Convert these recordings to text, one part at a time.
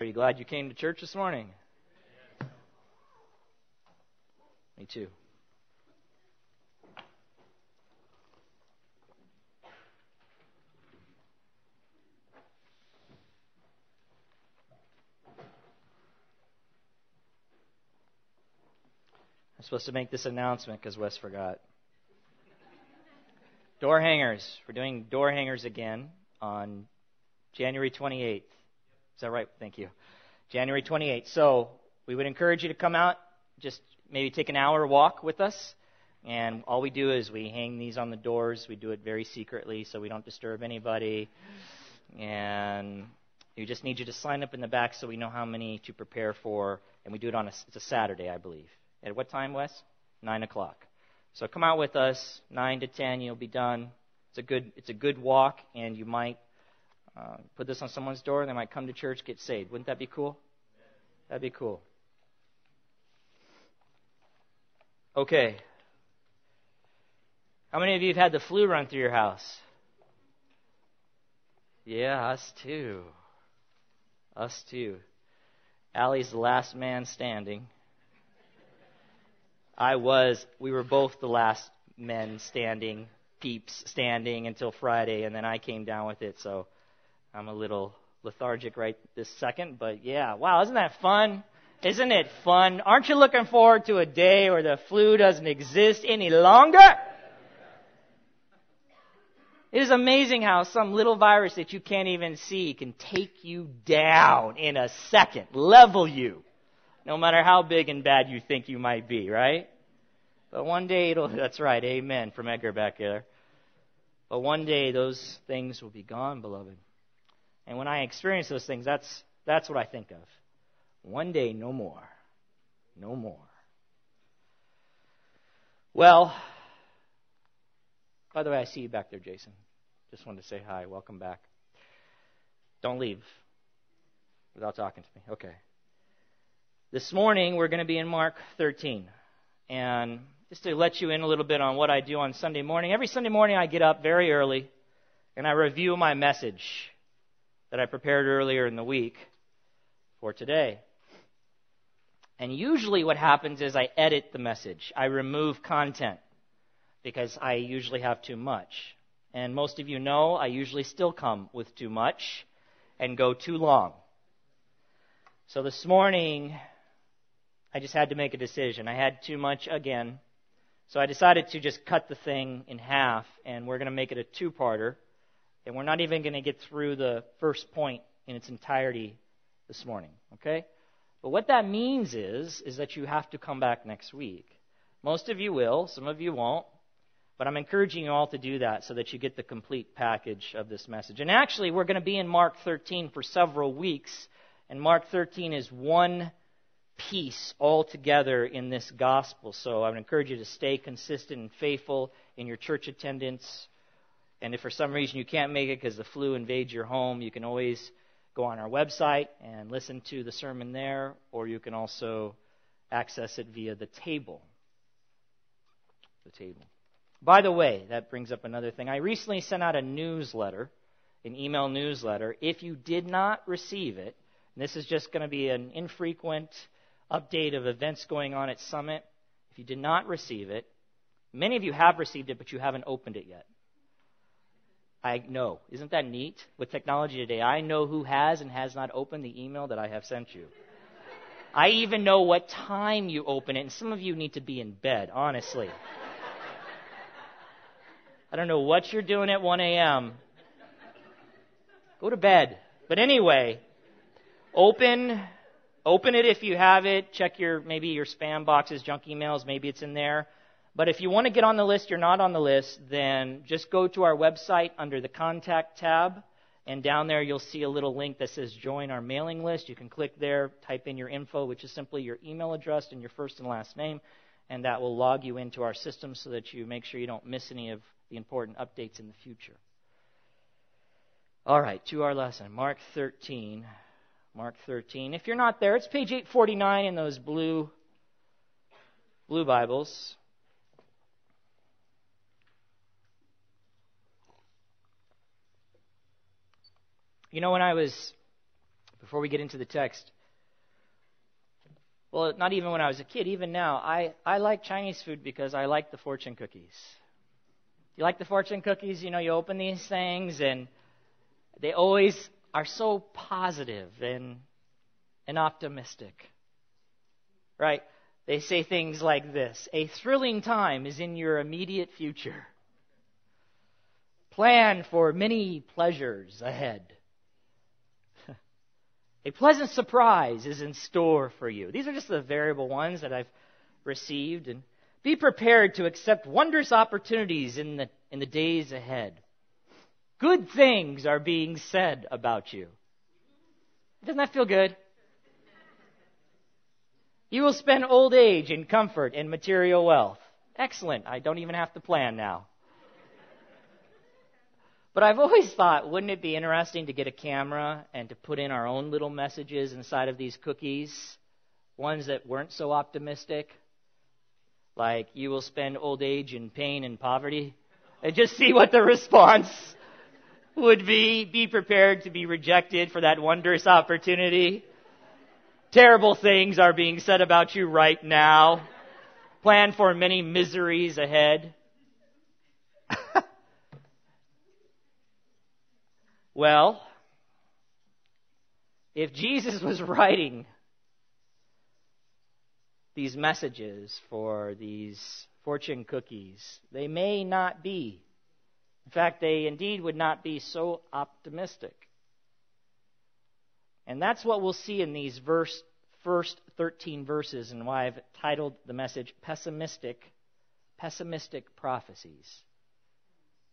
Are you glad you came to church this morning? Me too. I'm supposed to make this announcement because Wes forgot. Door hangers. We're doing door hangers again on January 28th. Is that right? Thank you. January 28th. So we would encourage you to come out, just maybe take an hour walk with us. And all we do is we hang these on the doors. We do it very secretly so we don't disturb anybody. And we just need you to sign up in the back so we know how many to prepare for. And we do it on a, it's a Saturday, I believe. At what time, Wes? Nine o'clock. So come out with us, nine to ten. You'll be done. It's a good, it's a good walk, and you might uh, put this on someone's door, and they might come to church, get saved. Wouldn't that be cool? That'd be cool. Okay. How many of you have had the flu run through your house? Yeah, us too. Us too. Allie's the last man standing. I was, we were both the last men standing, peeps standing until Friday, and then I came down with it, so I'm a little lethargic right this second, but yeah, wow, isn't that fun? Isn't it fun? Aren't you looking forward to a day where the flu doesn't exist any longer? It is amazing how some little virus that you can't even see can take you down in a second, level you, no matter how big and bad you think you might be, right? But one day it'll, that's right, amen from Edgar back there. But one day those things will be gone, beloved. And when I experience those things, that's, that's what I think of. One day, no more. No more. Well, by the way, I see you back there, Jason. Just wanted to say hi. Welcome back. Don't leave without talking to me. Okay. This morning, we're going to be in Mark 13. And just to let you in a little bit on what I do on Sunday morning, every Sunday morning I get up very early and I review my message that I prepared earlier in the week for today. And usually what happens is I edit the message. I remove content because I usually have too much. And most of you know I usually still come with too much and go too long. So this morning, I just had to make a decision. I had too much again. So I decided to just cut the thing in half, and we're going to make it a two parter. And we're not even going to get through the first point in its entirety this morning, okay? But what that means is, is that you have to come back next week. Most of you will, some of you won't. But I'm encouraging you all to do that so that you get the complete package of this message. And actually, we're going to be in Mark 13 for several weeks. And Mark 13 is one piece all together in this gospel. So I would encourage you to stay consistent and faithful in your church attendance. And if for some reason you can't make it because the flu invades your home, you can always go on our website and listen to the sermon there, or you can also access it via the table. The table. By the way, that brings up another thing. I recently sent out a newsletter, an email newsletter. If you did not receive it, this is just going to be an infrequent update of events going on at Summit. If you did not receive it, many of you have received it, but you haven't opened it yet. I know. Isn't that neat? With technology today, I know who has and has not opened the email that I have sent you. I even know what time you open it, and some of you need to be in bed, honestly. I don't know what you're doing at 1 a.m. Go to bed. But anyway, open open it if you have it. Check your maybe your spam boxes, junk emails, maybe it's in there. But if you want to get on the list, you're not on the list, then just go to our website under the contact tab. And down there, you'll see a little link that says join our mailing list. You can click there, type in your info, which is simply your email address and your first and last name. And that will log you into our system so that you make sure you don't miss any of the important updates in the future. All right, to our lesson. Mark 13. Mark 13. If you're not there, it's page 849 in those blue blue Bibles. You know, when I was Before we get into the text, well, not even when I was a kid, even now, I, I like Chinese food because I like the fortune cookies. You like the fortune cookies? You know, you open these things and they always are so positive and, and optimistic. Right? They say things like this A thrilling time is in your immediate future. Plan for many pleasures ahead. A pleasant surprise is in store for you. These are just the variable ones that I've received. And be prepared to accept wondrous opportunities in the, in the days ahead. Good things are being said about you. Doesn't that feel good? You will spend old age in comfort and material wealth. Excellent. I don't even have to plan now. But I've always thought, wouldn't it be interesting to get a camera and to put in our own little messages inside of these cookies? Ones that weren't so optimistic, like, you will spend old age in pain and poverty, and just see what the response would be. Be prepared to be rejected for that wondrous opportunity. Terrible things are being said about you right now. Plan for many miseries ahead. Well, if Jesus was writing these messages for these fortune cookies, they may not be. In fact, they indeed would not be so optimistic. And that's what we'll see in these verse, first 13 verses, and why I've titled the message Pessimistic, Pessimistic Prophecies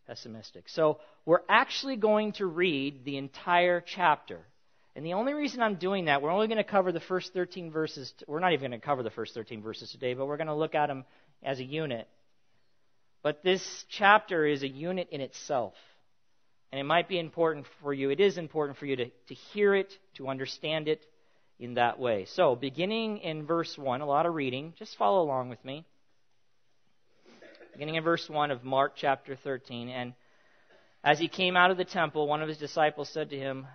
pessimistic. So we're actually going to read the entire chapter. And the only reason I'm doing that, we're only going to cover the first 13 verses. We're not even going to cover the first 13 verses today, but we're going to look at them as a unit. But this chapter is a unit in itself. And it might be important for you, it is important for you to, to hear it, to understand it in that way. So, beginning in verse 1, a lot of reading. Just follow along with me beginning in verse 1 of Mark chapter 13. And as he came out of the temple, one of his disciples said to him,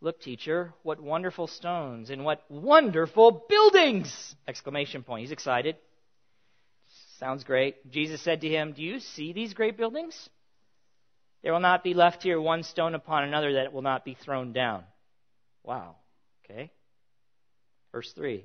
Look, teacher, what wonderful stones and what wonderful buildings! Exclamation point. He's excited. Sounds great. Jesus said to him, Do you see these great buildings? There will not be left here one stone upon another that will not be thrown down. Wow. Okay. Verse 3.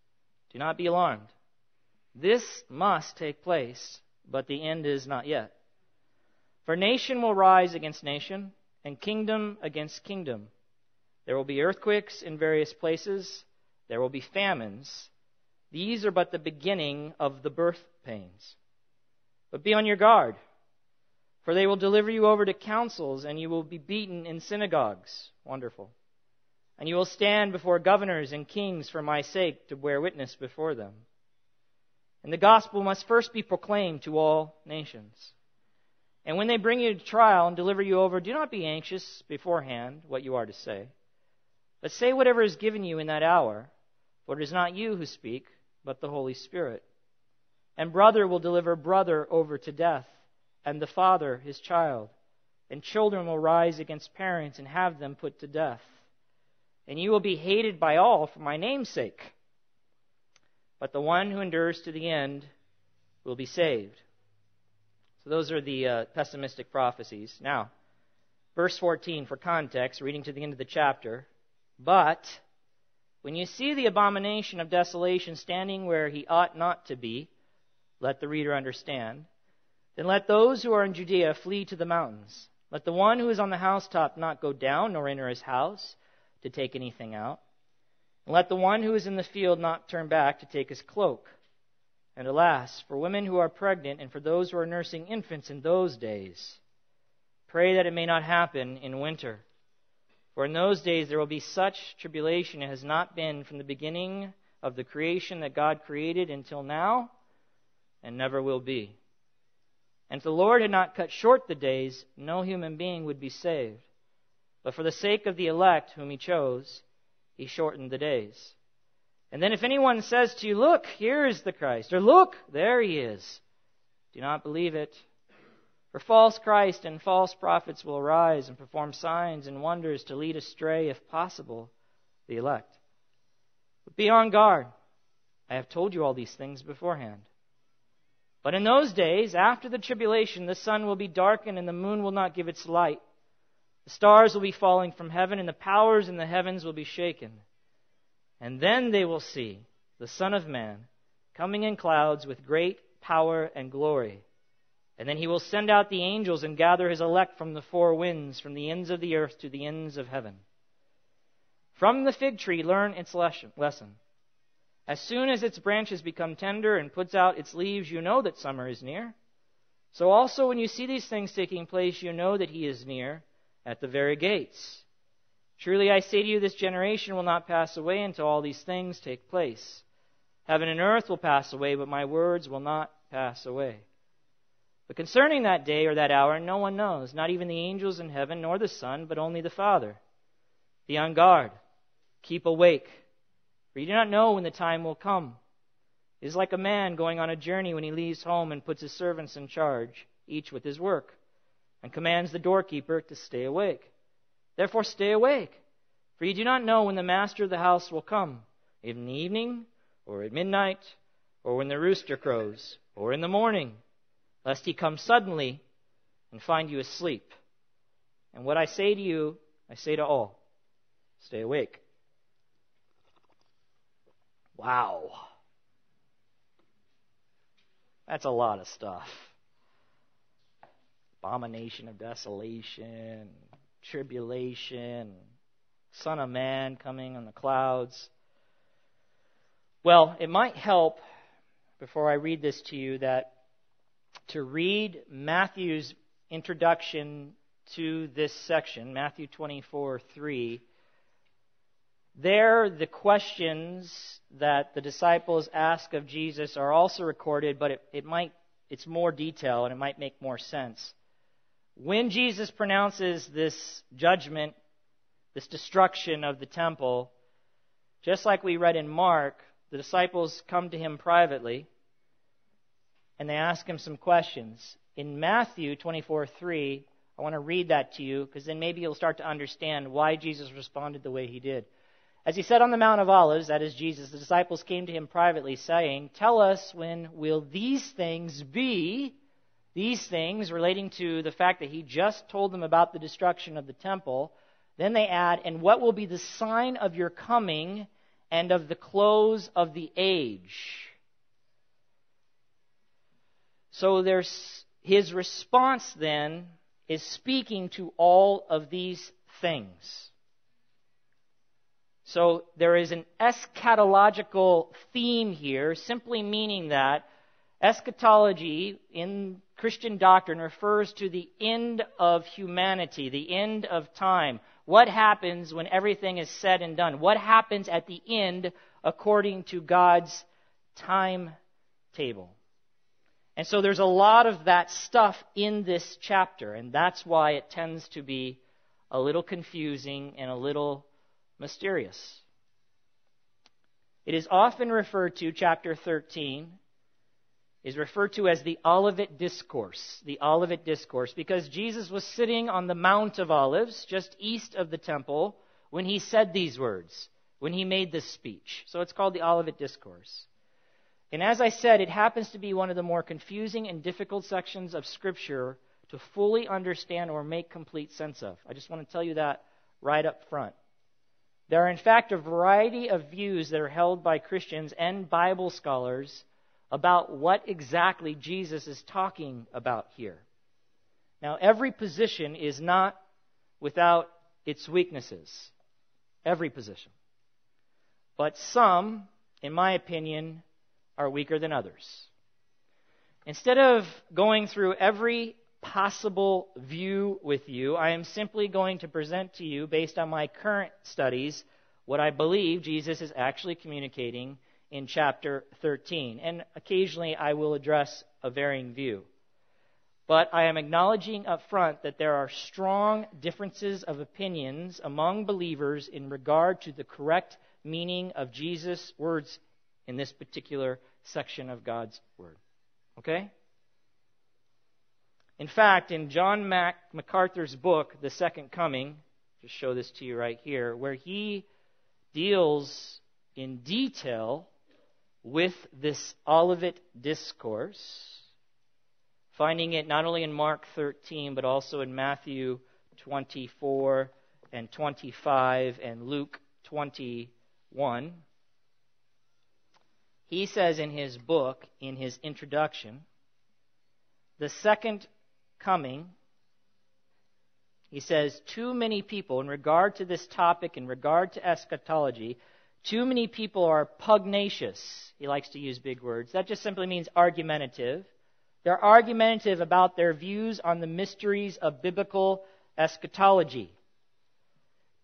do not be alarmed. This must take place, but the end is not yet. For nation will rise against nation, and kingdom against kingdom. There will be earthquakes in various places. There will be famines. These are but the beginning of the birth pains. But be on your guard, for they will deliver you over to councils, and you will be beaten in synagogues. Wonderful. And you will stand before governors and kings for my sake to bear witness before them. And the gospel must first be proclaimed to all nations. And when they bring you to trial and deliver you over, do not be anxious beforehand what you are to say. But say whatever is given you in that hour, for it is not you who speak, but the Holy Spirit. And brother will deliver brother over to death, and the father his child. And children will rise against parents and have them put to death and you will be hated by all for my name's sake. But the one who endures to the end will be saved. So those are the uh, pessimistic prophecies. Now, verse 14 for context, reading to the end of the chapter. But when you see the abomination of desolation standing where he ought not to be, let the reader understand. Then let those who are in Judea flee to the mountains. Let the one who is on the housetop not go down nor enter his house to take anything out. And let the one who is in the field not turn back to take his cloak. And alas, for women who are pregnant and for those who are nursing infants in those days, pray that it may not happen in winter. For in those days there will be such tribulation as has not been from the beginning of the creation that God created until now, and never will be. And if the Lord had not cut short the days, no human being would be saved. But for the sake of the elect whom he chose, he shortened the days. And then if anyone says to you, Look, here is the Christ, or Look, there he is, do not believe it. For false Christ and false prophets will arise and perform signs and wonders to lead astray, if possible, the elect. But be on guard. I have told you all these things beforehand. But in those days, after the tribulation, the sun will be darkened and the moon will not give its light. The stars will be falling from heaven and the powers in the heavens will be shaken. And then they will see the Son of Man coming in clouds with great power and glory. And then he will send out the angels and gather his elect from the four winds, from the ends of the earth to the ends of heaven. From the fig tree, learn its lesson. As soon as its branches become tender and puts out its leaves, you know that summer is near. So also, when you see these things taking place, you know that he is near at the very gates. Truly, I say to you, this generation will not pass away until all these things take place. Heaven and earth will pass away, but my words will not pass away. But concerning that day or that hour, no one knows, not even the angels in heaven, nor the Son, but only the Father. Be on guard. Keep awake. For you do not know when the time will come. It is like a man going on a journey when he leaves home and puts his servants in charge, each with his work, and commands the doorkeeper to stay awake. Therefore, stay awake. For you do not know when the master of the house will come, in the evening, or at midnight, or when the rooster crows, or in the morning lest he come suddenly and find you asleep. And what I say to you, I say to all stay awake. Wow. That's a lot of stuff. Abomination of desolation, tribulation, Son of Man coming on the clouds. Well, it might help before I read this to you that to read Matthew's introduction to this section, Matthew 24 3. There, the questions that the disciples ask of Jesus are also recorded, but it, it might, it's more detail and it might make more sense. When Jesus pronounces this judgment, this destruction of the temple, just like we read in Mark, the disciples come to him privately and they ask him some questions. In Matthew 24 3, I want to read that to you because then maybe you'll start to understand why Jesus responded the way he did. As he said on the Mount of Olives, that is Jesus, the disciples came to him privately, saying, Tell us when will these things be? These things relating to the fact that he just told them about the destruction of the temple. Then they add, And what will be the sign of your coming and of the close of the age? So there's his response then is speaking to all of these things. So there is an eschatological theme here, simply meaning that eschatology in Christian doctrine refers to the end of humanity, the end of time. What happens when everything is said and done? What happens at the end according to God's timetable? And so there's a lot of that stuff in this chapter, and that's why it tends to be a little confusing and a little mysterious. It is often referred to, chapter 13, is referred to as the Olivet Discourse. The Olivet Discourse, because Jesus was sitting on the Mount of Olives, just east of the temple, when he said these words, when he made this speech. So it's called the Olivet Discourse. And as I said, it happens to be one of the more confusing and difficult sections of Scripture to fully understand or make complete sense of. I just want to tell you that right up front. There are, in fact, a variety of views that are held by Christians and Bible scholars about what exactly Jesus is talking about here. Now, every position is not without its weaknesses. Every position. But some, in my opinion, are weaker than others. Instead of going through every possible view with you. I am simply going to present to you, based on my current studies, what I believe Jesus is actually communicating in chapter 13. And occasionally I will address a varying view. But I am acknowledging up front that there are strong differences of opinions among believers in regard to the correct meaning of Jesus' words in this particular section of God's Word. Okay? In fact, in John Mac MacArthur's book, The Second Coming, just show this to you right here, where he deals in detail with this Olivet discourse, finding it not only in Mark 13, but also in Matthew 24 and 25 and Luke 21. He says in his book, in his introduction, the second coming, he says, too many people, in regard to this topic, in regard to eschatology, too many people are pugnacious. He likes to use big words. That just simply means argumentative. They're argumentative about their views on the mysteries of biblical eschatology.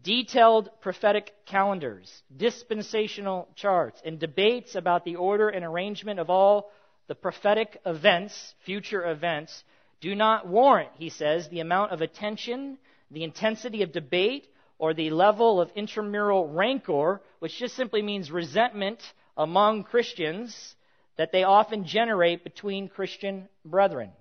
Detailed prophetic calendars, dispensational charts, and debates about the order and arrangement of all the prophetic events, future events, do not warrant, he says, the amount of attention, the intensity of debate, or the level of intramural rancor, which just simply means resentment among Christians that they often generate between Christian brethren.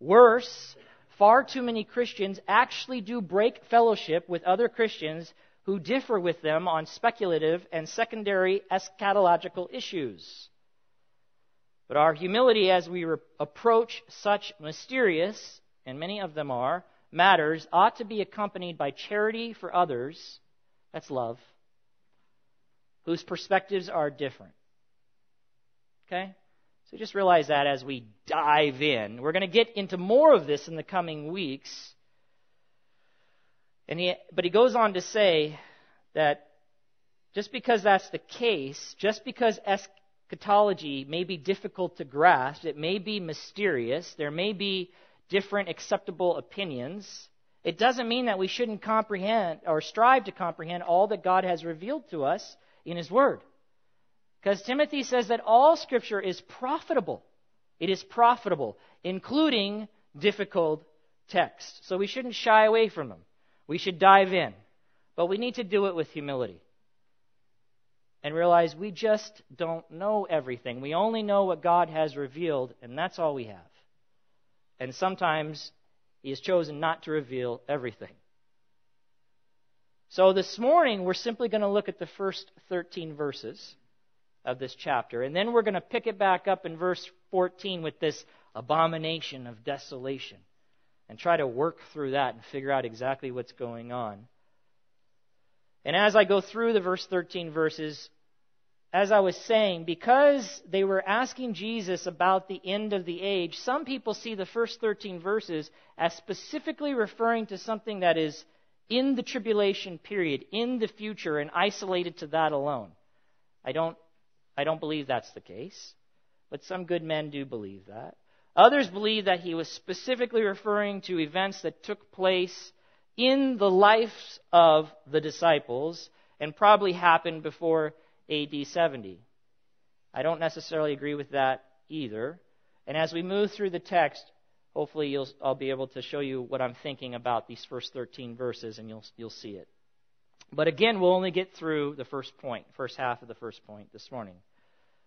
Worse, far too many Christians actually do break fellowship with other Christians who differ with them on speculative and secondary eschatological issues. But our humility as we re- approach such mysterious, and many of them are, matters ought to be accompanied by charity for others, that's love, whose perspectives are different. Okay? So just realize that as we dive in. We're going to get into more of this in the coming weeks. And he, but he goes on to say that just because that's the case, just because eschatology may be difficult to grasp, it may be mysterious, there may be different acceptable opinions, it doesn't mean that we shouldn't comprehend or strive to comprehend all that God has revealed to us in His Word. Because Timothy says that all Scripture is profitable. It is profitable, including difficult texts. So we shouldn't shy away from them. We should dive in. But we need to do it with humility. And realize we just don't know everything. We only know what God has revealed, and that's all we have. And sometimes He has chosen not to reveal everything. So this morning, we're simply going to look at the first 13 verses of this chapter. And then we're going to pick it back up in verse 14 with this abomination of desolation and try to work through that and figure out exactly what's going on. And as I go through the verse 13 verses, as I was saying, because they were asking Jesus about the end of the age, some people see the first 13 verses as specifically referring to something that is in the tribulation period, in the future, and isolated to that alone. I don't, I don't believe that's the case, but some good men do believe that. Others believe that he was specifically referring to events that took place in the lives of the disciples and probably happened before AD 70. I don't necessarily agree with that either. And as we move through the text, hopefully I'll be able to show you what I'm thinking about these first 13 verses and you'll, you'll see it. But again, we'll only get through the first point, first half of the first point this morning.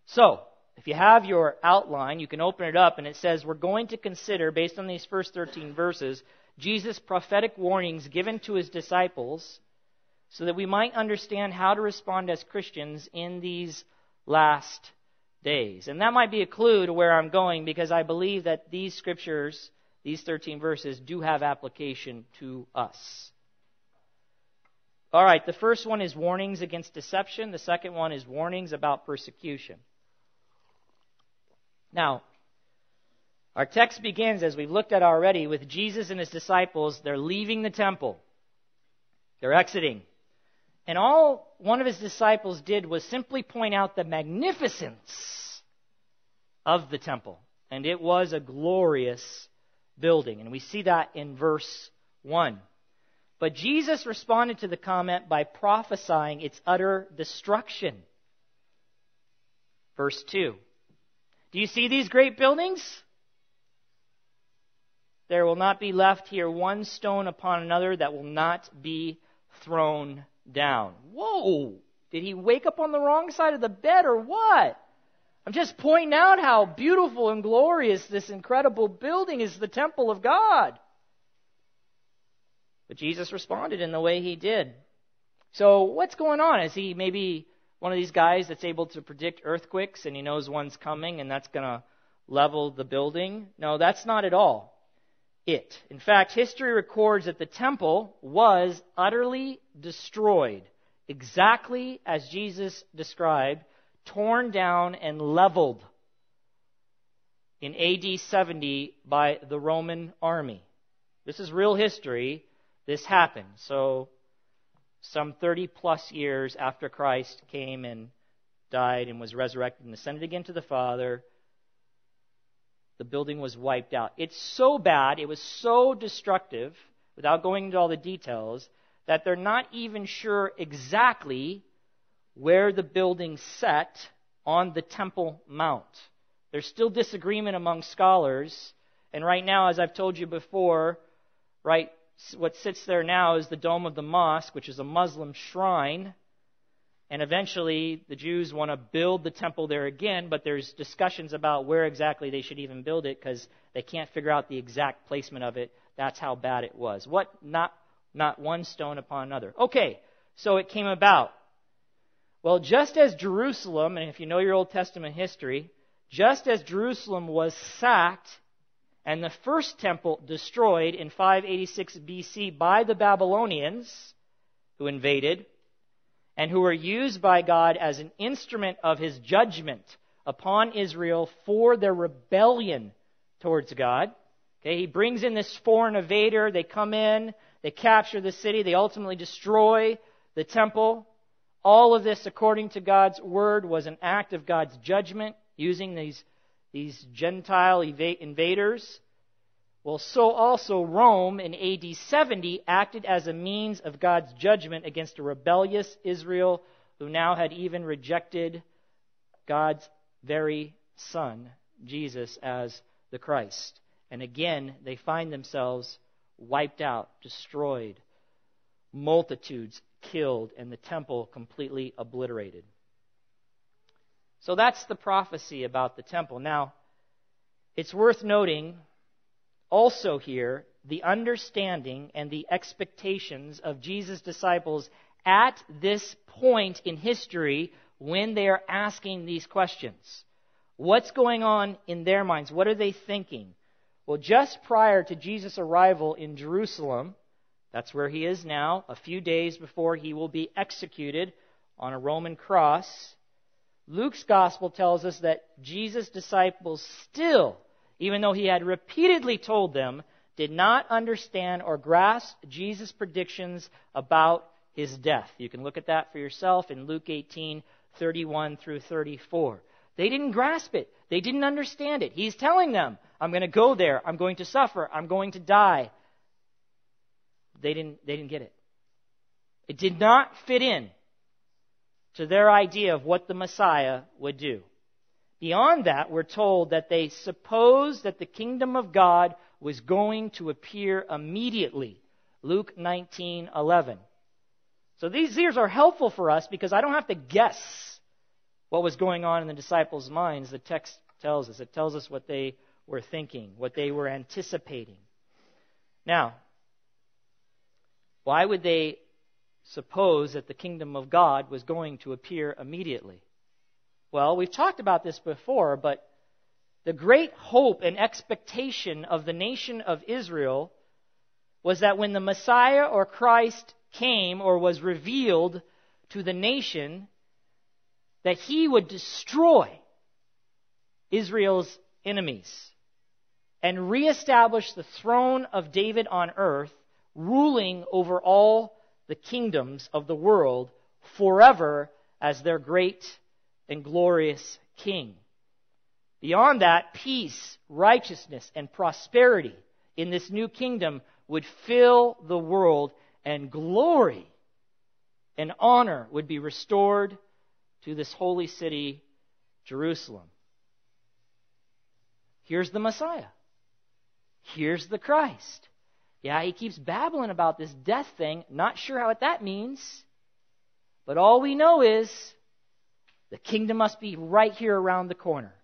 So, if you have your outline, you can open it up and it says we're going to consider, based on these first 13 verses, Jesus' prophetic warnings given to his disciples so that we might understand how to respond as Christians in these last days. And that might be a clue to where I'm going because I believe that these scriptures, these 13 verses, do have application to us. All right, the first one is warnings against deception. The second one is warnings about persecution. Now, our text begins, as we've looked at already, with Jesus and his disciples. They're leaving the temple, they're exiting. And all one of his disciples did was simply point out the magnificence of the temple. And it was a glorious building. And we see that in verse 1. But Jesus responded to the comment by prophesying its utter destruction. Verse 2. Do you see these great buildings? There will not be left here one stone upon another that will not be thrown down. Whoa! Did he wake up on the wrong side of the bed or what? I'm just pointing out how beautiful and glorious this incredible building is the temple of God. But Jesus responded in the way he did. So, what's going on? Is he maybe one of these guys that's able to predict earthquakes and he knows one's coming and that's going to level the building? No, that's not at all it. In fact, history records that the temple was utterly destroyed, exactly as Jesus described, torn down and leveled in AD 70 by the Roman army. This is real history this happened. So, some 30 plus years after Christ came and died and was resurrected and ascended again to the Father, the building was wiped out. It's so bad, it was so destructive, without going into all the details, that they're not even sure exactly where the building set on the Temple Mount. There's still disagreement among scholars, and right now, as I've told you before, right what sits there now is the dome of the mosque, which is a Muslim shrine. And eventually, the Jews want to build the temple there again, but there's discussions about where exactly they should even build it because they can't figure out the exact placement of it. That's how bad it was. What? Not, not one stone upon another. Okay, so it came about. Well, just as Jerusalem, and if you know your Old Testament history, just as Jerusalem was sacked and the first temple destroyed in 586 BC by the Babylonians who invaded and who were used by God as an instrument of his judgment upon Israel for their rebellion towards God. Okay, he brings in this foreign invader, they come in, they capture the city, they ultimately destroy the temple. All of this, according to God's word, was an act of God's judgment using these these Gentile invaders. Well, so also Rome in AD 70 acted as a means of God's judgment against a rebellious Israel who now had even rejected God's very Son, Jesus, as the Christ. And again, they find themselves wiped out, destroyed, multitudes killed, and the temple completely obliterated. So that's the prophecy about the temple. Now, it's worth noting also here the understanding and the expectations of Jesus' disciples at this point in history when they are asking these questions. What's going on in their minds? What are they thinking? Well, just prior to Jesus' arrival in Jerusalem, that's where he is now, a few days before he will be executed on a Roman cross, Luke's gospel tells us that Jesus' disciples still, even though he had repeatedly told them, did not understand or grasp Jesus' predictions about his death. You can look at that for yourself in Luke 18, 31 through 34. They didn't grasp it. They didn't understand it. He's telling them, I'm going to go there. I'm going to suffer. I'm going to die. They didn't, they didn't get it. It did not fit in to their idea of what the Messiah would do. Beyond that, we're told that they supposed that the kingdom of God was going to appear immediately. Luke 19:11. So these ears are helpful for us because I don't have to guess what was going on in the disciples' minds. The text tells us. It tells us what they were thinking, what they were anticipating. Now, why would they suppose that the kingdom of God was going to appear immediately. Well, we've talked about this before, but the great hope and expectation of the nation of Israel was that when the Messiah or Christ came or was revealed to the nation, that he would destroy Israel's enemies and reestablish the throne of David on earth, ruling over all the kingdoms of the world forever as their great and glorious king. Beyond that, peace, righteousness, and prosperity in this new kingdom would fill the world and glory and honor would be restored to this holy city, Jerusalem. Here's the Messiah. Here's the Christ. Yeah, he keeps babbling about this death thing. Not sure what that means. But all we know is the kingdom must be right here around the corner.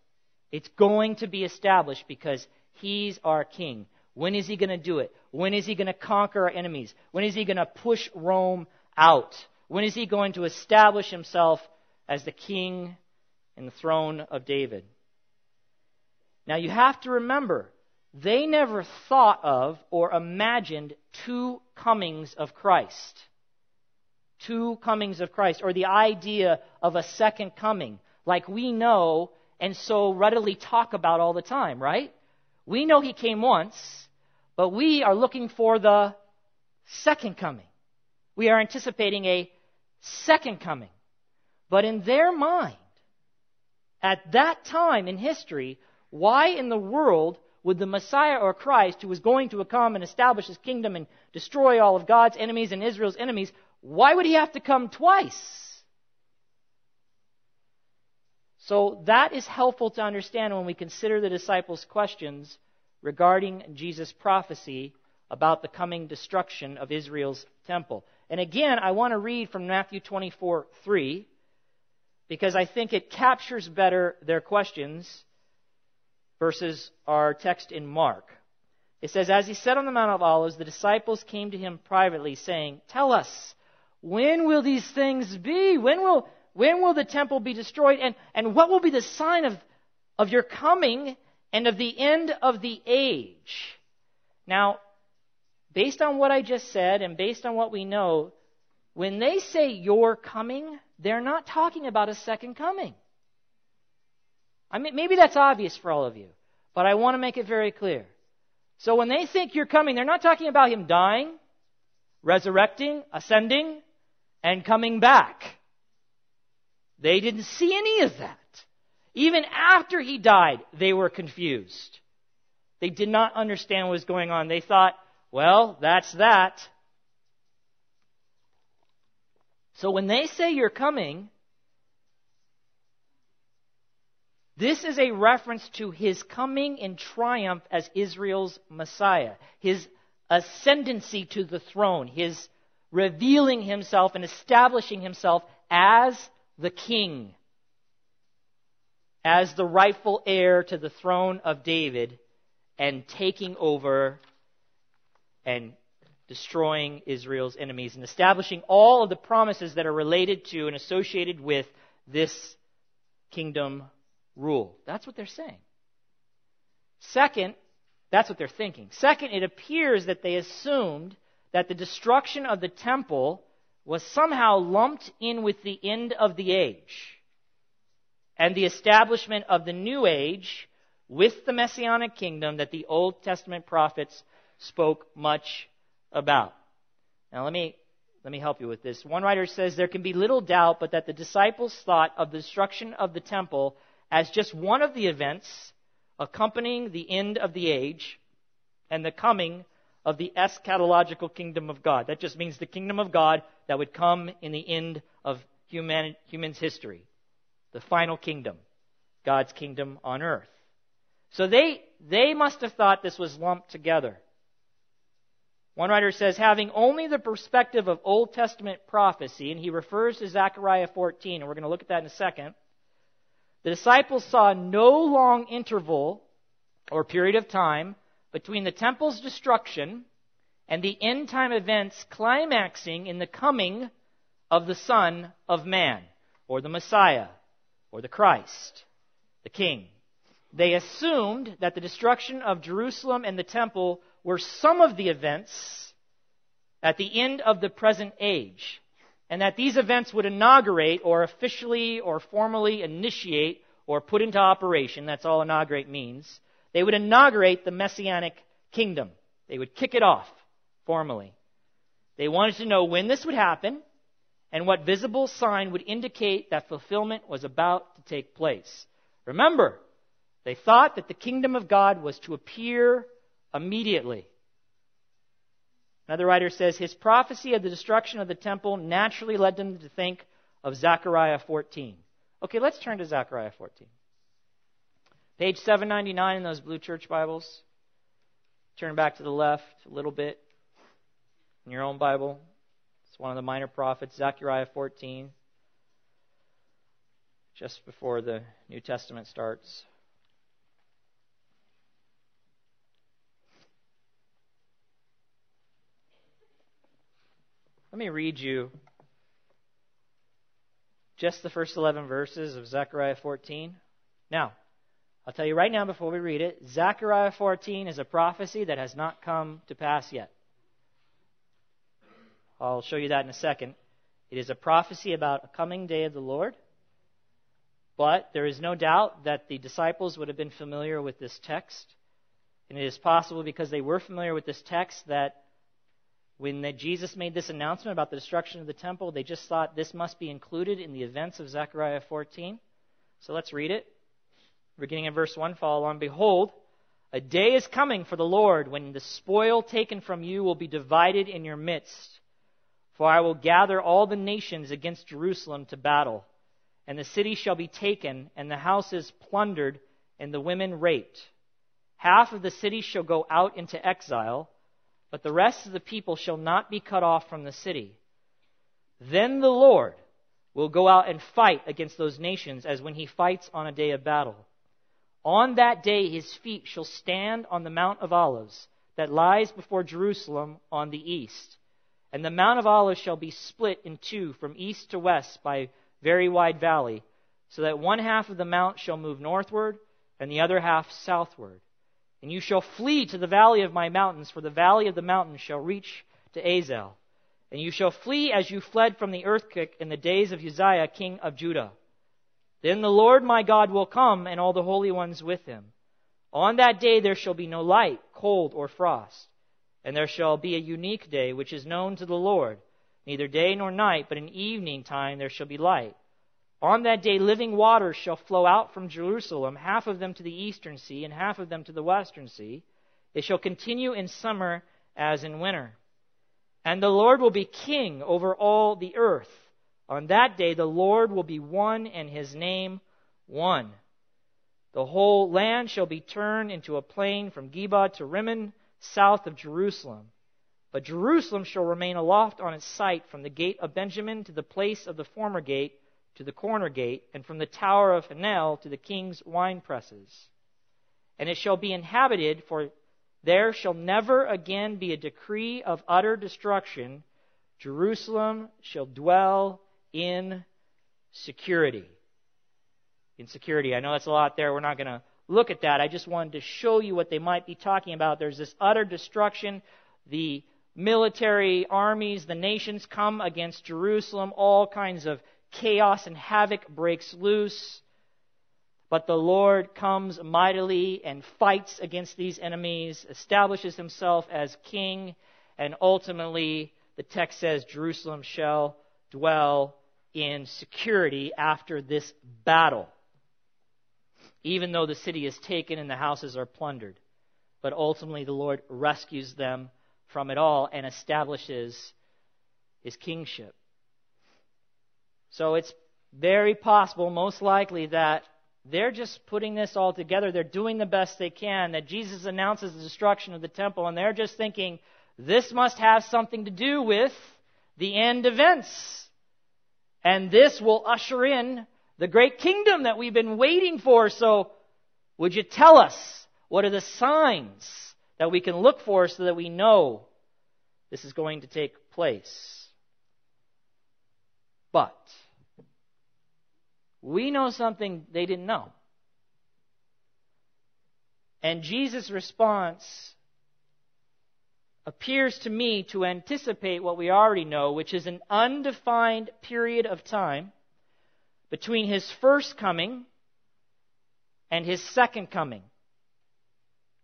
It's going to be established because he's our king. When is he going to do it? When is he going to conquer our enemies? When is he going to push Rome out? When is he going to establish himself as the king in the throne of David? Now you have to remember, they never thought of or imagined two comings of Christ. Two comings of Christ, or the idea of a second coming, like we know and so readily talk about all the time, right? We know he came once, but we are looking for the second coming. We are anticipating a second coming. But in their mind, at that time in history, why in the world would the Messiah or Christ, who was going to come and establish his kingdom and destroy all of God's enemies and Israel's enemies, why would he have to come twice? So that is helpful to understand when we consider the disciples' questions regarding Jesus' prophecy about the coming destruction of Israel's temple. And again, I want to read from Matthew 24 3, because I think it captures better their questions versus our text in Mark. It says, As he sat on the Mount of Olives, the disciples came to him privately, saying, Tell us, when will these things be? When will, when will the temple be destroyed? And, and what will be the sign of, of your coming and of the end of the age? Now, based on what I just said and based on what we know, when they say your coming, they're not talking about a second coming. I mean, maybe that's obvious for all of you, but I want to make it very clear. So when they think you're coming, they're not talking about him dying, resurrecting, ascending, and coming back. They didn't see any of that. Even after he died, they were confused. They did not understand what was going on. They thought, well, that's that. So when they say you're coming, This is a reference to his coming in triumph as Israel's Messiah, his ascendancy to the throne, his revealing himself and establishing himself as the king, as the rightful heir to the throne of David, and taking over and destroying Israel's enemies and establishing all of the promises that are related to and associated with this kingdom rule. That's what they're saying. Second, that's what they're thinking. Second, it appears that they assumed that the destruction of the temple was somehow lumped in with the end of the age and the establishment of the new age with the messianic kingdom that the Old Testament prophets spoke much about. Now let me let me help you with this. One writer says there can be little doubt but that the disciples thought of the destruction of the temple as just one of the events accompanying the end of the age and the coming of the eschatological kingdom of God. That just means the kingdom of God that would come in the end of human, human's history. The final kingdom. God's kingdom on earth. So they, they must have thought this was lumped together. One writer says, having only the perspective of Old Testament prophecy, and he refers to Zechariah 14, and we're going to look at that in a second. The disciples saw no long interval or period of time between the temple's destruction and the end time events climaxing in the coming of the Son of Man, or the Messiah, or the Christ, the King. They assumed that the destruction of Jerusalem and the temple were some of the events at the end of the present age and that these events would inaugurate or officially or formally initiate or put into operation, that's all inaugurate means, they would inaugurate the messianic kingdom. They would kick it off formally. They wanted to know when this would happen and what visible sign would indicate that fulfillment was about to take place. Remember, they thought that the kingdom of God was to appear immediately. Another writer says his prophecy of the destruction of the temple naturally led them to think of Zechariah 14. Okay, let's turn to Zechariah 14. Page 799 in those blue church Bibles. Turn back to the left a little bit in your own Bible. It's one of the minor prophets, Zechariah 14, just before the New Testament starts. Let me read you just the first 11 verses of Zechariah 14. Now, I'll tell you right now before we read it Zechariah 14 is a prophecy that has not come to pass yet. I'll show you that in a second. It is a prophecy about a coming day of the Lord. But there is no doubt that the disciples would have been familiar with this text. And it is possible because they were familiar with this text that when Jesus made this announcement about the destruction of the temple, they just thought this must be included in the events of Zechariah 14. So let's read it. Beginning in verse 1, follow on. Behold, a day is coming for the Lord when the spoil taken from you will be divided in your midst. For I will gather all the nations against Jerusalem to battle, and the city shall be taken, and the houses plundered, and the women raped. Half of the city shall go out into exile but the rest of the people shall not be cut off from the city. Then the Lord will go out and fight against those nations as when he fights on a day of battle. On that day his feet shall stand on the Mount of Olives that lies before Jerusalem on the east. And the Mount of Olives shall be split in two from east to west by very wide valley, so that one half of the mount shall move northward and the other half southward. And you shall flee to the valley of my mountains, for the valley of the mountains shall reach to Azel. And you shall flee as you fled from the earthquake in the days of Uzziah, king of Judah. Then the Lord my God will come, and all the holy ones with him. On that day there shall be no light, cold, or frost. And there shall be a unique day, which is known to the Lord. Neither day nor night, but in evening time there shall be light. On that day, living waters shall flow out from Jerusalem, half of them to the eastern sea, and half of them to the western sea. It shall continue in summer as in winter. And the Lord will be king over all the earth. On that day, the Lord will be one, and his name one. The whole land shall be turned into a plain from Geba to Rimmon, south of Jerusalem. But Jerusalem shall remain aloft on its site from the gate of Benjamin to the place of the former gate to the corner gate, and from the tower of Hananel to the king's wine presses. And it shall be inhabited, for there shall never again be a decree of utter destruction. Jerusalem shall dwell in security. In security. I know that's a lot there. We're not going to look at that. I just wanted to show you what they might be talking about. There's this utter destruction. The military armies, the nations come against Jerusalem, all kinds of chaos and havoc breaks loose. But the Lord comes mightily and fights against these enemies, establishes himself as king, and ultimately, the text says, Jerusalem shall dwell in security after this battle. Even though the city is taken and the houses are plundered. But ultimately, the Lord rescues them from it all and establishes his kingship. So it's very possible, most likely, that they're just putting this all together. They're doing the best they can. That Jesus announces the destruction of the temple, and they're just thinking, this must have something to do with the end events. And this will usher in the great kingdom that we've been waiting for. So, would you tell us what are the signs that we can look for so that we know this is going to take place? But we know something they didn't know. And Jesus' response appears to me to anticipate what we already know, which is an undefined period of time between his first coming and his second coming.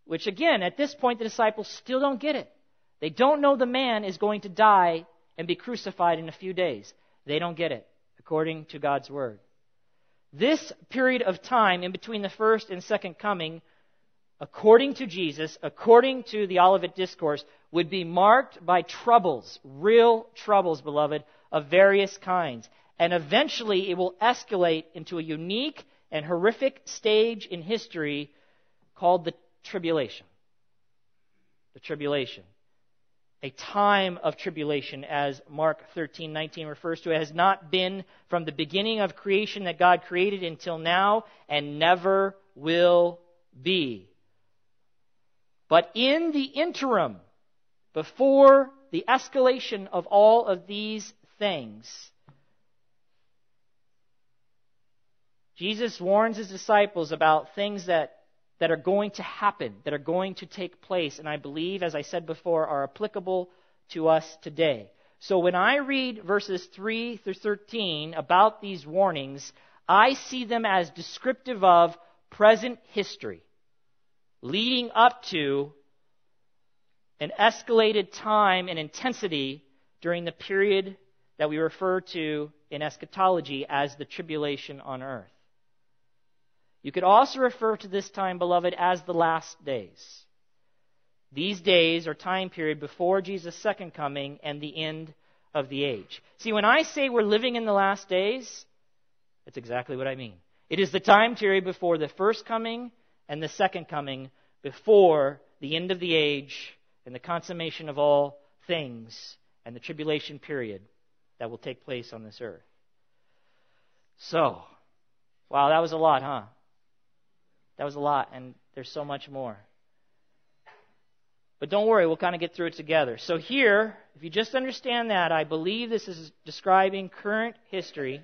Which again, at this point, the disciples still don't get it. They don't know the man is going to die and be crucified in a few days. They don't get it, according to God's Word. This period of time in between the first and second coming according to Jesus, according to the Olivet Discourse, would be marked by troubles, real troubles, beloved, of various kinds. And eventually it will escalate into a unique and horrific stage in history called the tribulation. The tribulation. A time of tribulation, as Mark 13, 19 refers to it, has not been from the beginning of creation that God created until now and never will be. But in the interim, before the escalation of all of these things, Jesus warns his disciples about things that, that are going to happen, that are going to take place, and I believe, as I said before, are applicable to us today. So when I read verses 3 through 13 about these warnings, I see them as descriptive of present history leading up to an escalated time and intensity during the period that we refer to in eschatology as the tribulation on earth. You could also refer to this time, beloved, as the last days. These days are time period before Jesus' second coming and the end of the age. See, when I say we're living in the last days, that's exactly what I mean. It is the time period before the first coming and the second coming, before the end of the age and the consummation of all things and the tribulation period that will take place on this earth. So, wow, that was a lot, huh? That was a lot, and there's so much more. But don't worry, we'll kind of get through it together. So, here, if you just understand that, I believe this is describing current history.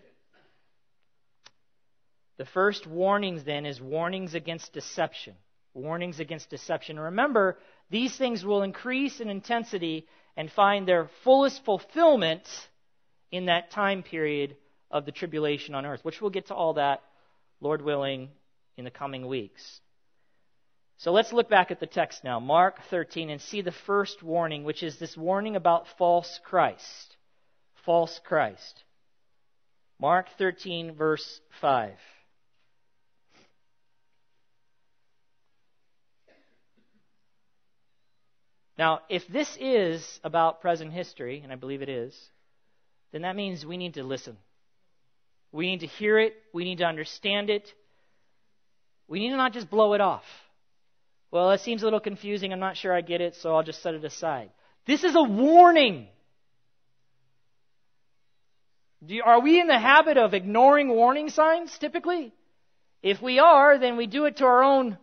The first warnings then is warnings against deception. Warnings against deception. remember, these things will increase in intensity and find their fullest fulfillment in that time period of the tribulation on earth, which we'll get to all that, Lord willing, in the coming weeks. So let's look back at the text now, Mark 13, and see the first warning, which is this warning about false Christ. False Christ. Mark 13, verse 5. Now, if this is about present history, and I believe it is, then that means we need to listen. We need to hear it. We need to understand it. We need to not just blow it off. Well, it seems a little confusing. I'm not sure I get it, so I'll just set it aside. This is a warning. You, are we in the habit of ignoring warning signs typically? If we are, then we do it to our own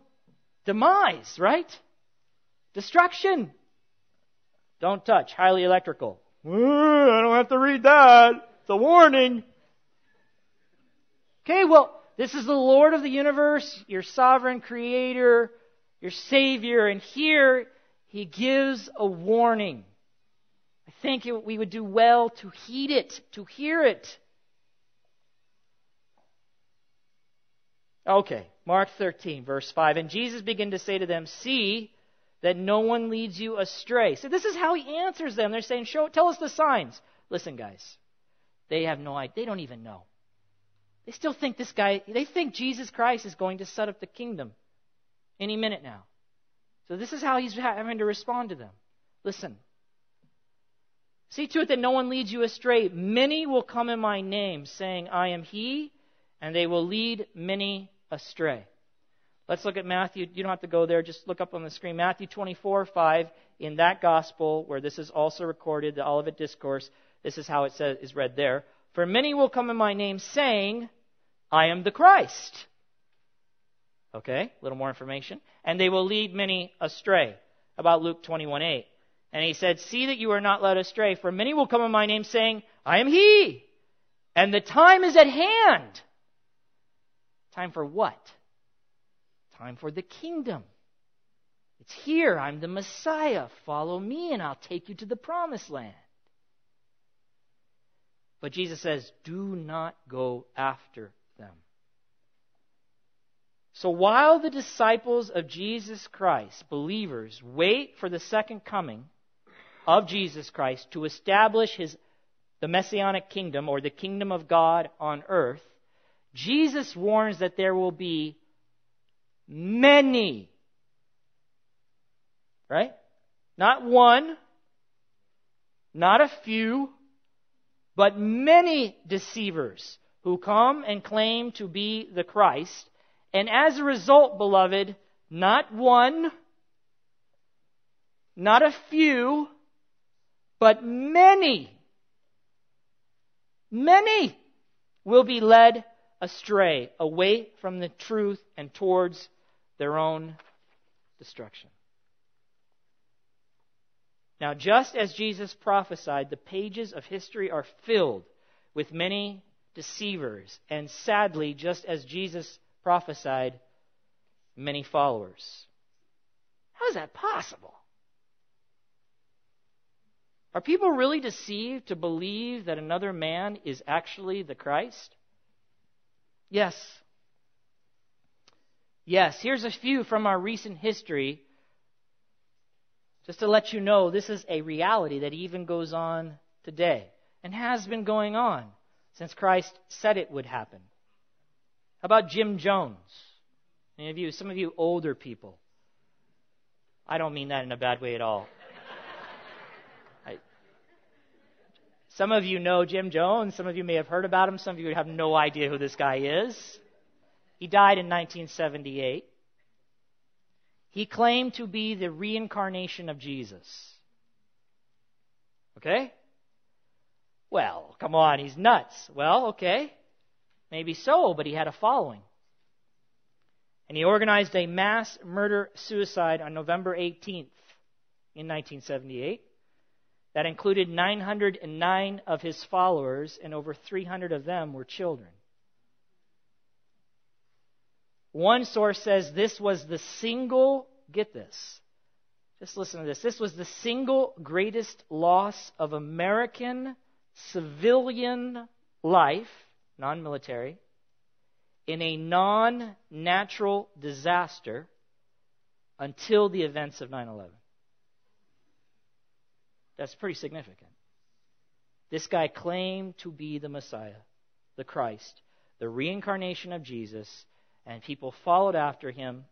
demise, right? Destruction. Don't touch. Highly electrical. I don't have to read that. It's a warning. Okay, well, this is the Lord of the universe, your sovereign creator, your Savior, and here he gives a warning. I think it, we would do well to heed it, to hear it. Okay, Mark 13, verse 5. And Jesus began to say to them, See, that no one leads you astray. So this is how he answers them. They're saying, Show, tell us the signs. Listen, guys, they have no idea. They don't even know. They still think this guy, they think Jesus Christ is going to set up the kingdom any minute now. So this is how he's having to respond to them. Listen. See to it that no one leads you astray. Many will come in my name, saying, I am he, and they will lead many astray. Let's look at Matthew. You don't have to go there. Just look up on the screen. Matthew 24, 5. In that gospel, where this is also recorded, the Olivet Discourse, this is how it says, is read there. For many will come in my name saying, I am the Christ. Okay, a little more information. And they will lead many astray. About Luke 21, 8. And he said, See that you are not led astray, for many will come in my name saying, I am he. And the time is at hand. Time for what? Time for the kingdom. It's here. I'm the Messiah. Follow me, and I'll take you to the promised land. But Jesus says, do not go after them. So while the disciples of Jesus Christ, believers, wait for the second coming of Jesus Christ to establish his, the messianic kingdom or the kingdom of God on earth, Jesus warns that there will be many Right? Not one, not a few, but many deceivers who come and claim to be the Christ. And as a result, beloved, not one, not a few, but many, many will be led astray, away from the truth and towards their own destruction. Now, just as Jesus prophesied, the pages of history are filled with many deceivers, and sadly, just as Jesus prophesied, many followers. How is that possible? Are people really deceived to believe that another man is actually the Christ? Yes. Yes, here's a few from our recent history just to let you know this is a reality that even goes on today and has been going on since Christ said it would happen. How about Jim Jones? Any of you, some of you older people. I don't mean that in a bad way at all. I, some of you know Jim Jones. Some of you may have heard about him. Some of you have no idea who this guy is. He died in 1978. He claimed to be the reincarnation of Jesus. Okay? Well, come on, he's nuts. Well, okay. Maybe so, but he had a following. And he organized a mass murder suicide on November 18th in 1978 that included 909 of his followers, and over 300 of them were children. One source says this was the single, get this, just listen to this. This was the single greatest loss of American civilian life, non military, in a non natural disaster until the events of 9 11. That's pretty significant. This guy claimed to be the Messiah, the Christ, the reincarnation of Jesus, and people followed after him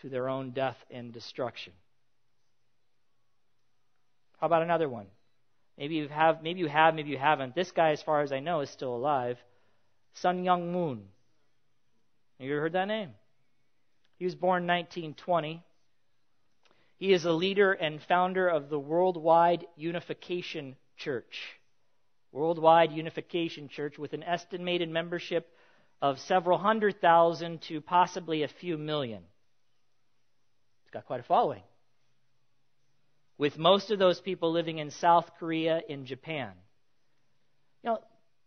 to their own death and destruction. How about another one? Maybe you have, maybe you have, maybe you haven't. This guy, as far as I know, is still alive. Sun Myung Moon. You ever heard that name? He was born 1920. He is a leader and founder of the Worldwide Unification Church. Worldwide Unification Church with an estimated membership of several hundred thousand to possibly a few million. He's got quite a following. With most of those people living in South Korea, in Japan. You know,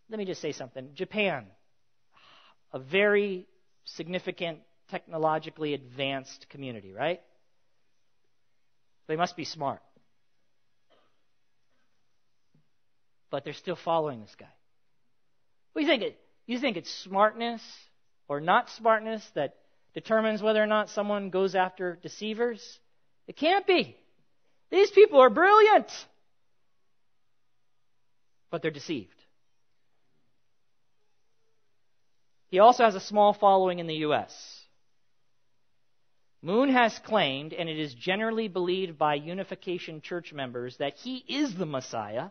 let me just say something. Japan, a very significant, technologically advanced community, right? They must be smart. But they're still following this guy. What do you think? You think it's smartness or not smartness that determines whether or not someone goes after deceivers? It can't be. These people are brilliant, but they're deceived. He also has a small following in the U.S. Moon has claimed, and it is generally believed by Unification Church members, that he is the Messiah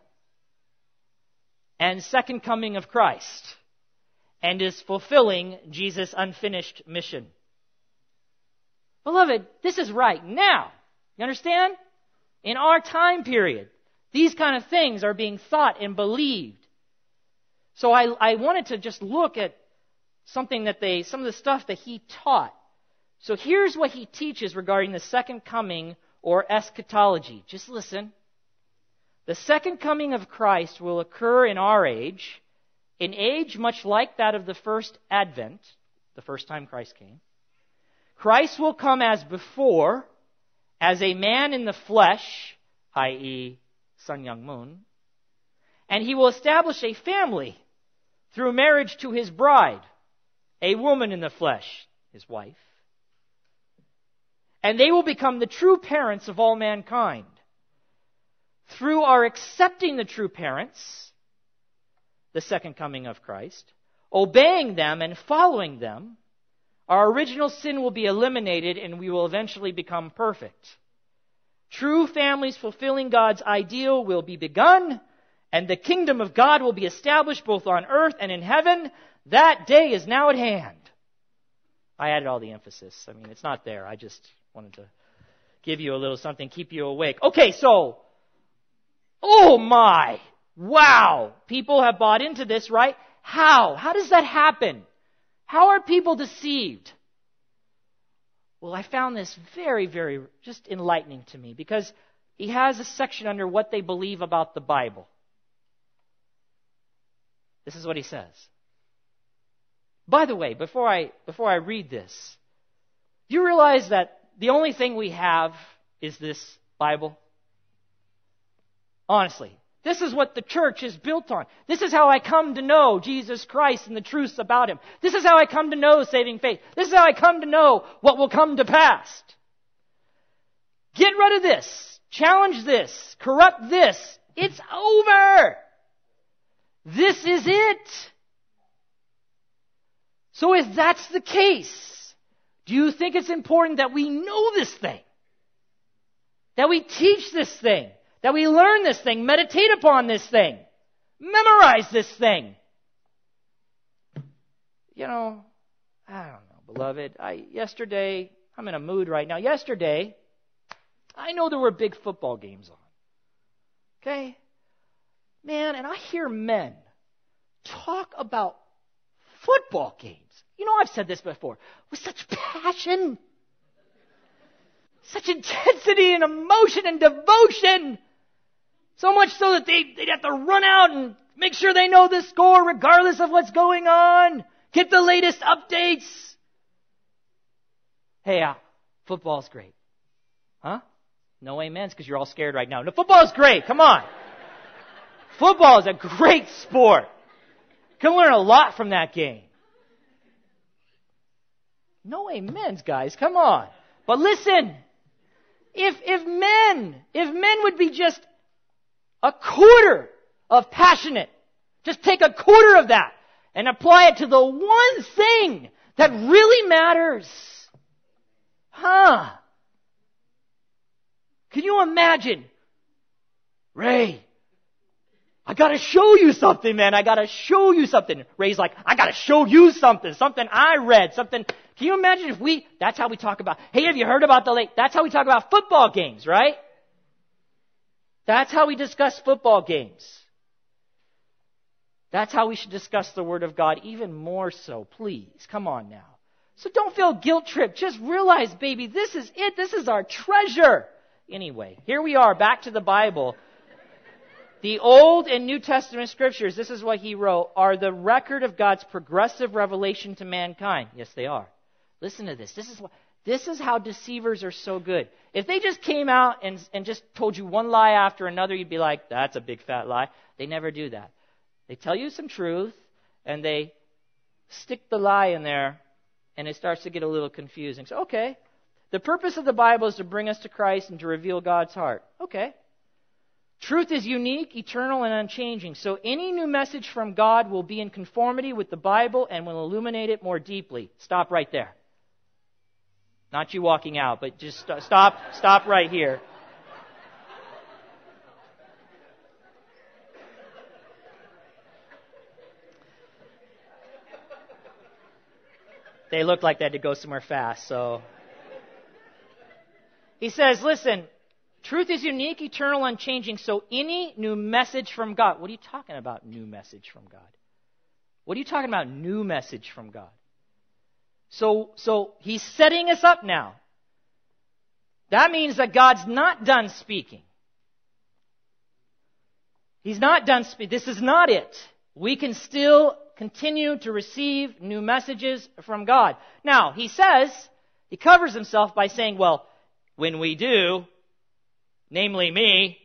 and second coming of Christ and is fulfilling Jesus' unfinished mission. Beloved, this is right now. You understand? In our time period, these kind of things are being thought and believed. So I, I wanted to just look at something that they, some of the stuff that he taught. So here's what he teaches regarding the second coming or eschatology. Just listen. The second coming of Christ will occur in our age in age much like that of the first advent, the first time Christ came, Christ will come as before, as a man in the flesh, i.e., Sun Myung Moon, and he will establish a family through marriage to his bride, a woman in the flesh, his wife. And they will become the true parents of all mankind. Through our accepting the true parents, the second coming of Christ, obeying them and following them, our original sin will be eliminated and we will eventually become perfect. True families fulfilling God's ideal will be begun, and the kingdom of God will be established both on earth and in heaven. That day is now at hand. I added all the emphasis. I mean, it's not there. I just wanted to give you a little something, keep you awake. Okay, so, oh my, wow, people have bought into this, right? How? How does that happen? How are people deceived? Well, I found this very, very just enlightening to me because he has a section under what they believe about the Bible. This is what he says. By the way, before I, before I read this, you realize that the only thing we have is this Bible? Honestly. This is what the church is built on. This is how I come to know Jesus Christ and the truths about Him. This is how I come to know saving faith. This is how I come to know what will come to pass. Get rid of this. Challenge this. Corrupt this. It's over. This is it. So if that's the case, do you think it's important that we know this thing? That we teach this thing? That we learn this thing? Meditate upon this thing? Memorize this thing? You know, I don't know, beloved. I, yesterday, I'm in a mood right now. Yesterday, I know there were big football games on. Okay? Man, and I hear men talk about football games. You know, I've said this before, with such passion, such intensity and emotion and devotion. So much so that they, they'd have to run out and make sure they know the score regardless of what's going on. Get the latest updates. Hey, uh, football's great. Huh? No amens because you're all scared right now. No, football's great. Come on. Football is a great sport. Can learn a lot from that game. No amens, guys. Come on. But listen. If, if men, if men would be just a quarter of passionate, just take a quarter of that and apply it to the one thing that really matters. Huh. Can you imagine? Ray, I gotta show you something, man. I gotta show you something. Ray's like, I gotta show you something. Something I read. Something. Can you imagine if we, that's how we talk about, hey, have you heard about the late, That's how we talk about football games, right? That's how we discuss football games. That's how we should discuss the Word of God even more so, please. Come on now. So don't feel guilt tripped. Just realize, baby, this is it. This is our treasure. Anyway, here we are, back to the Bible. The Old and New Testament scriptures, this is what he wrote, are the record of God's progressive revelation to mankind. Yes, they are. Listen to this. This is what, this is how deceivers are so good. If they just came out and, and just told you one lie after another, you'd be like, that's a big fat lie. They never do that. They tell you some truth and they stick the lie in there and it starts to get a little confusing. So, okay. The purpose of the Bible is to bring us to Christ and to reveal God's heart. Okay. Truth is unique, eternal, and unchanging. So any new message from God will be in conformity with the Bible and will illuminate it more deeply. Stop right there. Not you walking out, but just stop, stop right here. They look like they had to go somewhere fast, so. He says, listen, Truth is unique, eternal, unchanging. So any new message from God. What are you talking about, new message from God? What are you talking about, new message from God? So, so he's setting us up now. That means that God's not done speaking. He's not done speaking. This is not it. We can still continue to receive new messages from God. Now, he says, he covers himself by saying, well, when we do, namely me,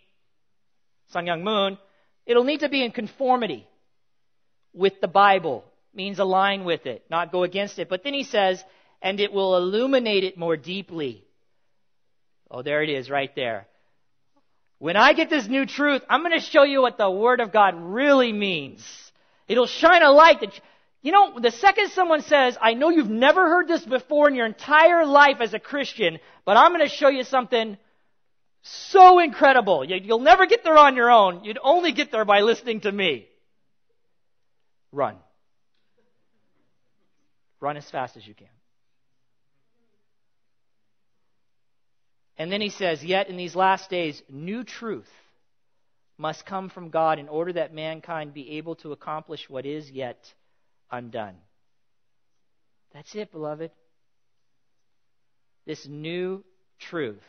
Sun Myung Moon, it'll need to be in conformity with the Bible. Means align with it, not go against it. But then he says, and it will illuminate it more deeply. Oh, there it is right there. When I get this new truth, I'm going to show you what the Word of God really means. It'll shine a light that, you know, the second someone says, I know you've never heard this before in your entire life as a Christian, but I'm going to show you something So incredible. You'll never get there on your own. You'd only get there by listening to me. Run. Run as fast as you can. And then he says, Yet in these last days, new truth must come from God in order that mankind be able to accomplish what is yet undone. That's it, beloved. This new truth.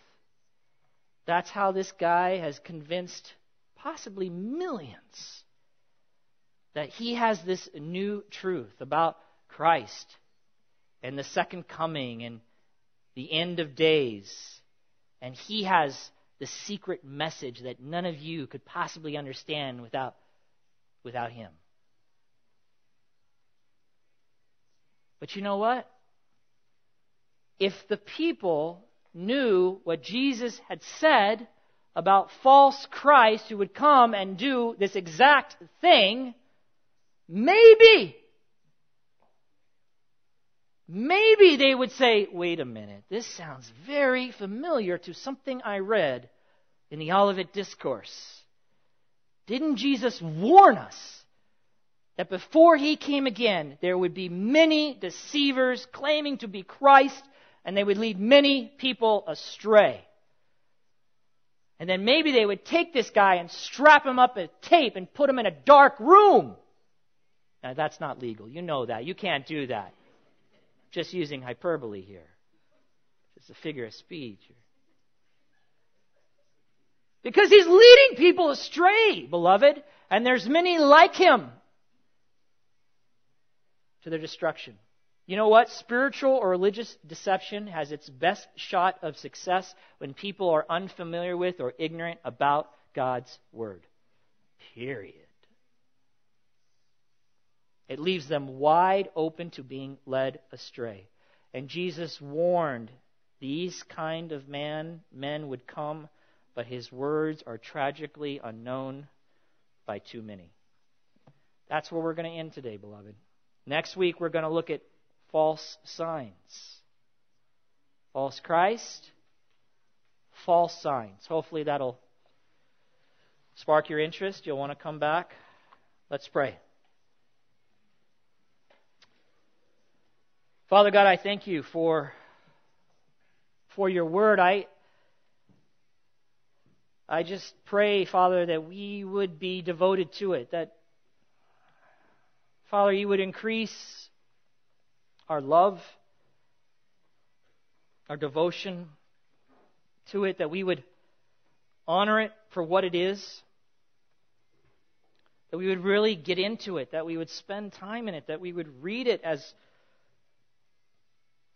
That's how this guy has convinced possibly millions that he has this new truth about Christ and the second coming and the end of days and he has the secret message that none of you could possibly understand without, without him. But you know what? If the people knew what Jesus had said about false Christ who would come and do this exact thing, maybe maybe they would say, wait a minute, this sounds very familiar to something I read in the Olivet Discourse. Didn't Jesus warn us that before he came again, there would be many deceivers claiming to be Christ, and they would lead many people astray? And then maybe they would take this guy and strap him up a tape and put him in a dark room. Now, that's not legal. You know that. You can't do that just using hyperbole here. It's a figure of speech. Because he's leading people astray, beloved, and there's many like him to their destruction. You know what? Spiritual or religious deception has its best shot of success when people are unfamiliar with or ignorant about God's Word. Period. It leaves them wide open to being led astray. And Jesus warned these kind of man men would come, but his words are tragically unknown by too many. That's where we're going to end today, beloved. Next week we're going to look at false signs. False Christ, false signs. Hopefully that'll spark your interest. You'll want to come back. Let's pray. Father God, I thank you for, for your word. I, I just pray, Father, that we would be devoted to it, that, Father, you would increase our love, our devotion to it, that we would honor it for what it is, that we would really get into it, that we would spend time in it, that we would read it as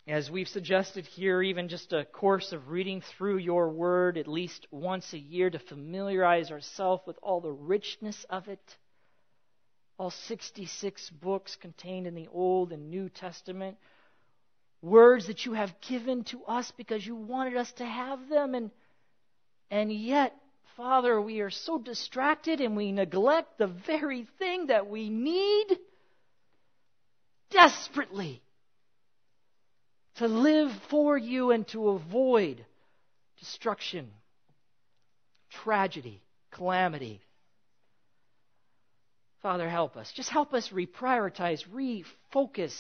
as we've suggested here, even just a course of reading through your word at least once a year to familiarize ourselves with all the richness of it. All 66 books contained in the Old and New Testament. Words that you have given to us because you wanted us to have them. And, and yet, Father, we are so distracted and we neglect the very thing that we need desperately to live for you and to avoid destruction, tragedy, calamity. Father, help us. Just help us reprioritize, refocus,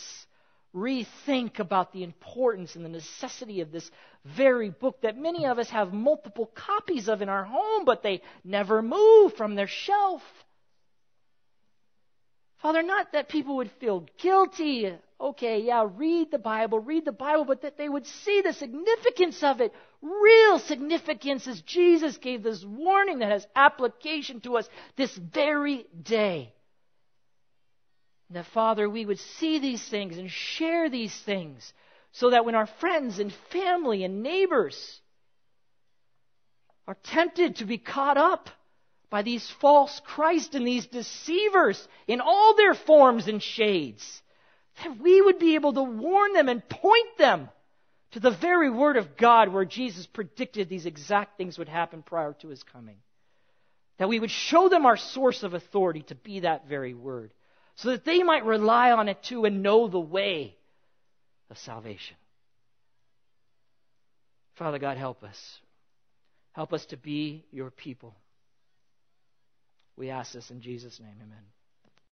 rethink about the importance and the necessity of this very book that many of us have multiple copies of in our home, but they never move from their shelf. Father, not that people would feel guilty okay, yeah, read the Bible, read the Bible, but that they would see the significance of it. Real significance as Jesus gave this warning that has application to us this very day. That, Father, we would see these things and share these things so that when our friends and family and neighbors are tempted to be caught up by these false Christ and these deceivers in all their forms and shades, that we would be able to warn them and point them to the very Word of God where Jesus predicted these exact things would happen prior to His coming. That we would show them our source of authority to be that very Word, so that they might rely on it too and know the way of salvation. Father God, help us. Help us to be your people. We ask this in Jesus' name. Amen.